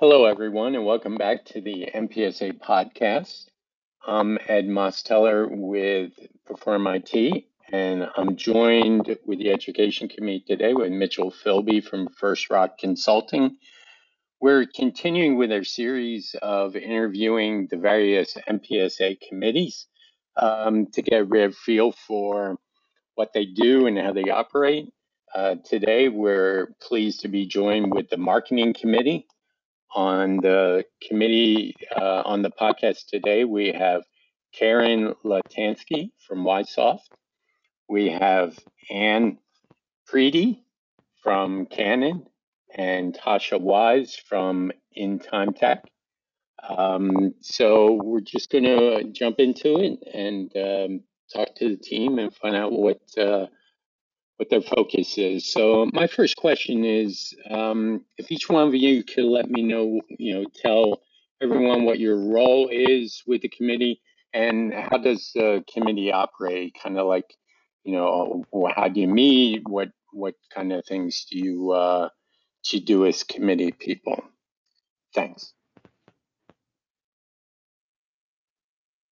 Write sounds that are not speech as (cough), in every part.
Hello, everyone, and welcome back to the MPSA podcast. I'm Ed Mosteller with Perform IT, and I'm joined with the Education Committee today with Mitchell Philby from First Rock Consulting. We're continuing with our series of interviewing the various MPSA committees um, to get a real feel for what they do and how they operate. Uh, today, we're pleased to be joined with the Marketing Committee. On the committee, uh, on the podcast today, we have Karen Latansky from Y Soft. We have Anne Preedy from Canon and Tasha Wise from In Time Tech. Um, so we're just going to jump into it and um, talk to the team and find out what uh, what their focus is. So my first question is, um, if each one of you could let me know, you know, tell everyone what your role is with the committee and how does the committee operate? Kind of like, you know, how do you meet? What what kind of things do you uh, do do as committee people? Thanks.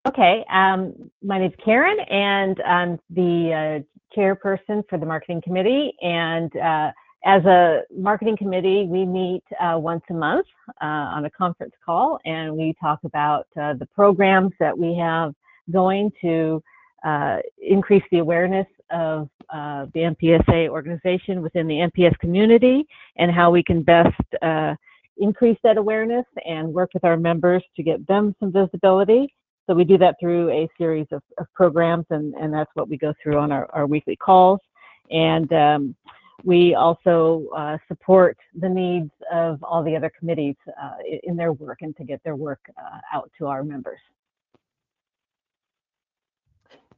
Okay, um, my name is Karen, and I'm the uh, chairperson for the marketing committee. And uh, as a marketing committee, we meet uh, once a month uh, on a conference call, and we talk about uh, the programs that we have going to uh, increase the awareness of the MPSA organization within the MPS community, and how we can best increase that awareness and work with our members to get them some visibility so we do that through a series of, of programs, and, and that's what we go through on our, our weekly calls. And um, we also uh, support the needs of all the other committees uh, in their work and to get their work uh, out to our members.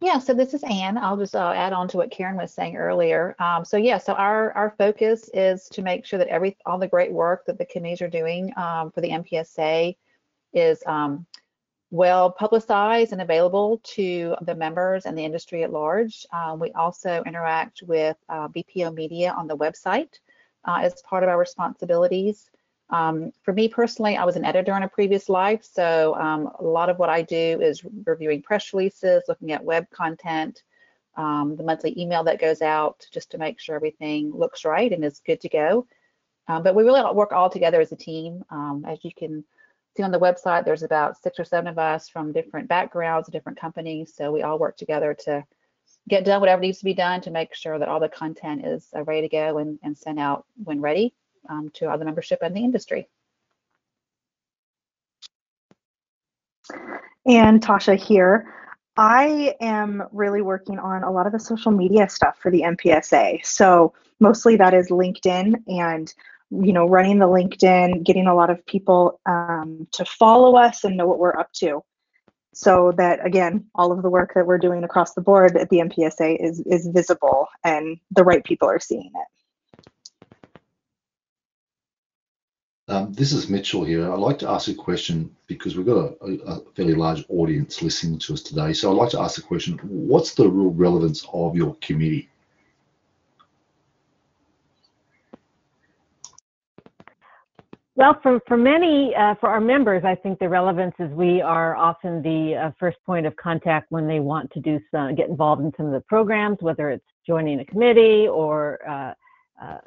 Yeah, so this is Anne. I'll just uh, add on to what Karen was saying earlier. Um, so yeah, so our our focus is to make sure that every all the great work that the committees are doing um, for the MPSA is um, well publicized and available to the members and the industry at large. Uh, we also interact with uh, BPO Media on the website uh, as part of our responsibilities. Um, for me personally, I was an editor in a previous life, so um, a lot of what I do is reviewing press releases, looking at web content, um, the monthly email that goes out just to make sure everything looks right and is good to go. Um, but we really work all together as a team. Um, as you can see on the website, there's about six or seven of us from different backgrounds, different companies. So we all work together to get done whatever needs to be done to make sure that all the content is uh, ready to go and, and sent out when ready um, to all the membership and the industry. And Tasha here. I am really working on a lot of the social media stuff for the MPSA. So mostly that is LinkedIn and you know, running the LinkedIn, getting a lot of people um, to follow us and know what we're up to. So that again, all of the work that we're doing across the board at the MPSA is is visible and the right people are seeing it. Um, this is Mitchell here. I'd like to ask a question because we've got a, a, fairly large audience listening to us today. So I'd like to ask the question, what's the real relevance of your committee? Well, for, for many, uh, for our members, I think the relevance is we are often the uh, first point of contact when they want to do some, get involved in some of the programs, whether it's joining a committee or uh, uh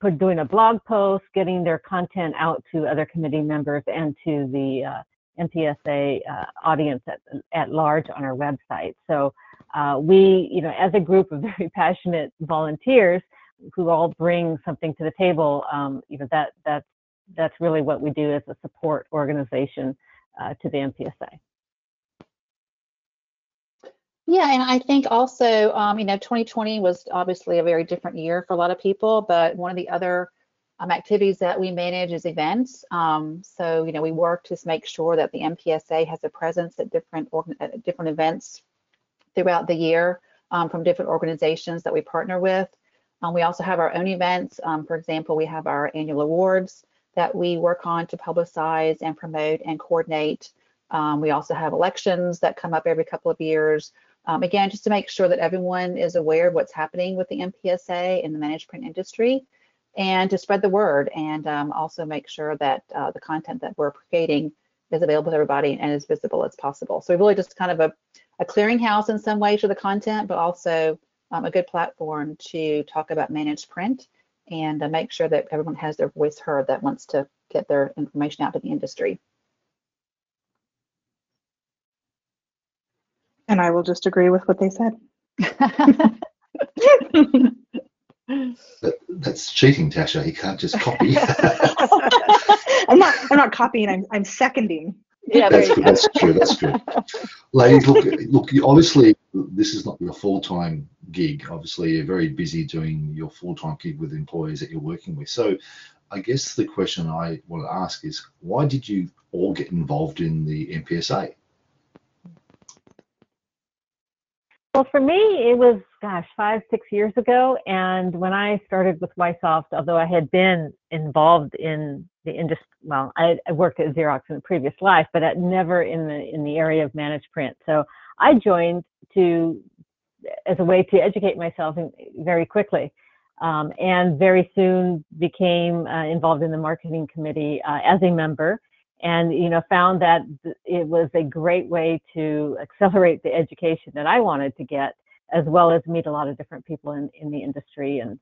put, doing a blog post, getting their content out to other committee members and to the uh, MPSA uh, audience at, at large on our website. So we, you know, as a group of (laughs) very passionate volunteers who all bring something to the table, um, you know, that that's that's really what we do as a support organization uh, to the MPSA. Yeah, and I think also, um, you know, 2020 was obviously a very different year for a lot of people, but one of the other um, activities that we manage is events. Um, so, you know, we work to make sure that the MPSA has a presence at different at different events throughout the year um, from different organizations that we partner with. Um, we also have our own events. Um, for example, we have our annual awards that we work on to publicize and promote and coordinate. Um, we also have elections that come up every couple of years. Um, again, just to make sure that everyone is aware of what's happening with the MPSA and the managed print industry. and to spread the word and um, also make sure that uh, the content that we're creating is available to everybody and as visible as possible. So really just kind of a, a clearinghouse in some ways for the content, but also um, a good platform to talk about managed print and uh, make sure that everyone has their voice heard that wants to get their information out to the industry. And I will just agree with what they said. (laughs) That, that's cheating, Tasha. You can't just copy. (laughs) I'm not. I'm not copying. I'm. I'm seconding. Yeah, that's, good, that's true. That's true. Ladies, look, look. Obviously, this is not your full-time gig. Obviously, you're very busy doing your full-time gig with employees that you're working with. So, I guess the question I want to ask is, why did you all get involved in the MPSA? Well, for me, it was, gosh, five, six years ago. And when I started with Y Soft, although I had been involved in the industry, well, I, I worked at Xerox in a previous life, but never in the in the area of managed print. So I joined to as a way to educate myself very quickly. Um, and very soon became uh, involved in the marketing committee uh, as a member and you know found that it was a great way to accelerate the education that I wanted to get, as well as meet a lot of different people in, in the industry and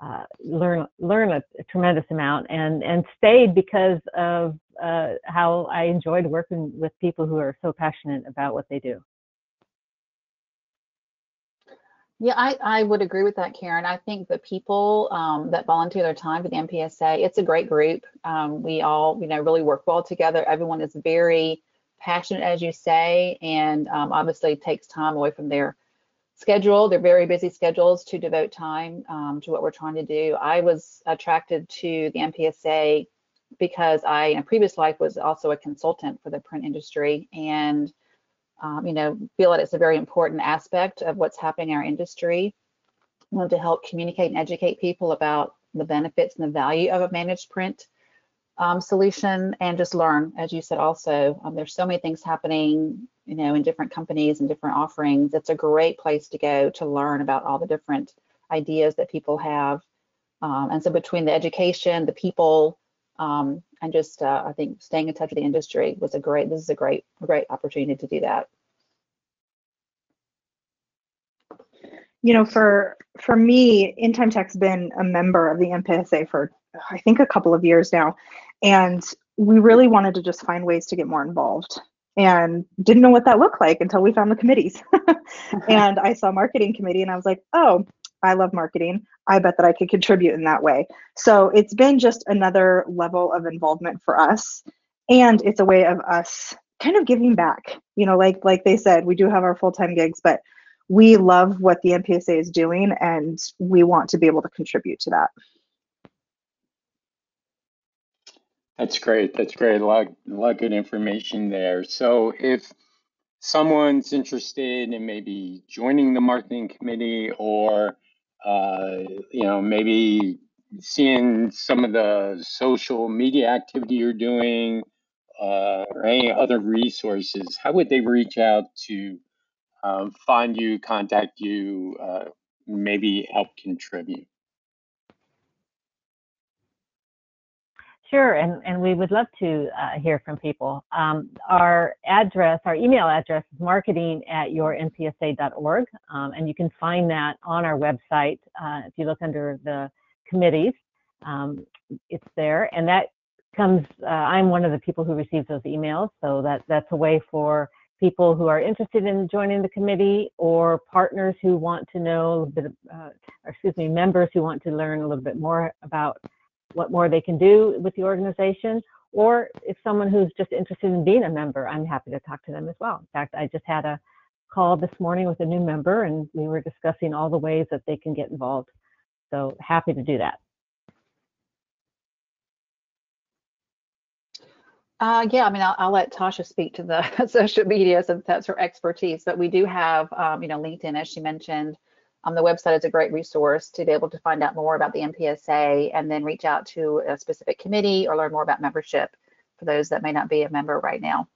uh, learn learn a, a, tremendous amount and and stayed because of uh, how I enjoyed working with people who are so passionate about what they do. Yeah, I, I would agree with that, Karen. I think the people um, that volunteer their time for the MPSA, it's a great group. Um, we all, you know, really work well together. Everyone is very passionate, as you say, and um, obviously takes time away from their schedule, their very busy schedules to devote time um, to what we're trying to do. I was attracted to the MPSA because I, in a previous life, was also a consultant for the print industry and um, you know, feel that it's a very important aspect of what's happening in our industry. We want to help communicate and educate people about the benefits and the value of a managed print um, solution and just learn, as you said also, um, there's so many things happening, you know, in different companies and different offerings. It's a great place to go to learn about all the different ideas that people have. Um, and so between the education, the people, um, and just uh, I think staying in touch with the industry was a great. This is a great, great opportunity to do that. You know, for for me, InTime Tech's been a member of the MPSA for I think a couple of years now, and we really wanted to just find ways to get more involved and didn't know what that looked like until we found the committees. (laughs) and I saw marketing committee and I was like, oh, I love marketing. I bet that I could contribute in that way. So it's been just another level of involvement for us. And it's a way of us kind of giving back. You know, like like they said, we do have our full-time gigs, but we love what the MPSA is doing and we want to be able to contribute to that. That's great. That's great. A lot, a lot of good information there. So if someone's interested in maybe joining the marketing committee or uh, you know, maybe seeing some of the social media activity you're doing uh, or any other resources, how would they reach out to um, find you, contact you, uh, maybe help contribute? Sure, and, and we would love to uh, hear from people. Um, our address, our email address is marketing at yourmpsa.org, um, and you can find that on our website. Uh, if you look under the committees, um, it's there, and that comes, uh, I'm one of the people who receives those emails, so that, that's a way for people who are interested in joining the committee or partners who want to know a bit, uh, excuse me, members who want to learn a little bit more about what more they can do with the organization, or if someone who's just interested in being a member, I'm happy to talk to them as well. In fact, I just had a call this morning with a new member and we were discussing all the ways that they can get involved. So happy to do that. Uh, yeah, I mean, I'll, I'll, let Tasha speak to the (laughs) social media since that's her expertise, but we do have, um, you know, LinkedIn, as she mentioned, um, the website is a great resource to be able to find out more about the MPSA and then reach out to a specific committee or learn more about membership for those that may not be a member right now.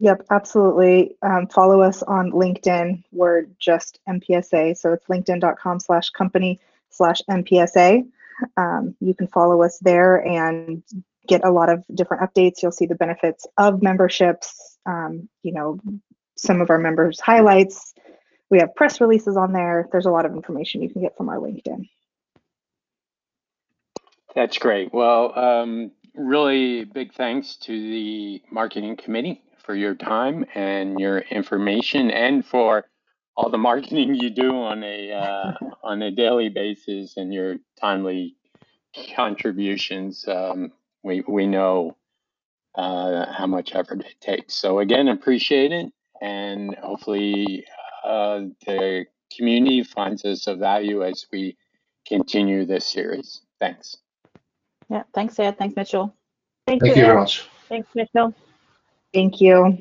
Yep, absolutely. Um, follow us on LinkedIn. We're just MPSA. So it's linkedin.com slash company slash MPSA. Um, you can follow us there and get a lot of different updates. You'll see the benefits of memberships, um, you know, some of our members' highlights. We have press releases on there. There's a lot of information you can get from our LinkedIn. That's great. Well, um, really big thanks to the marketing committee for your time and your information and for all the marketing you do on a uh, on a daily basis and your timely contributions. Um, we we know uh, how much effort it takes. So again, appreciate it, and hopefully uh, the community finds us of value as we continue this series. Thanks. Yeah, thanks, Ed. Thanks, Mitchell. Thank Thank you, you very much. Thanks, Mitchell. Thank you.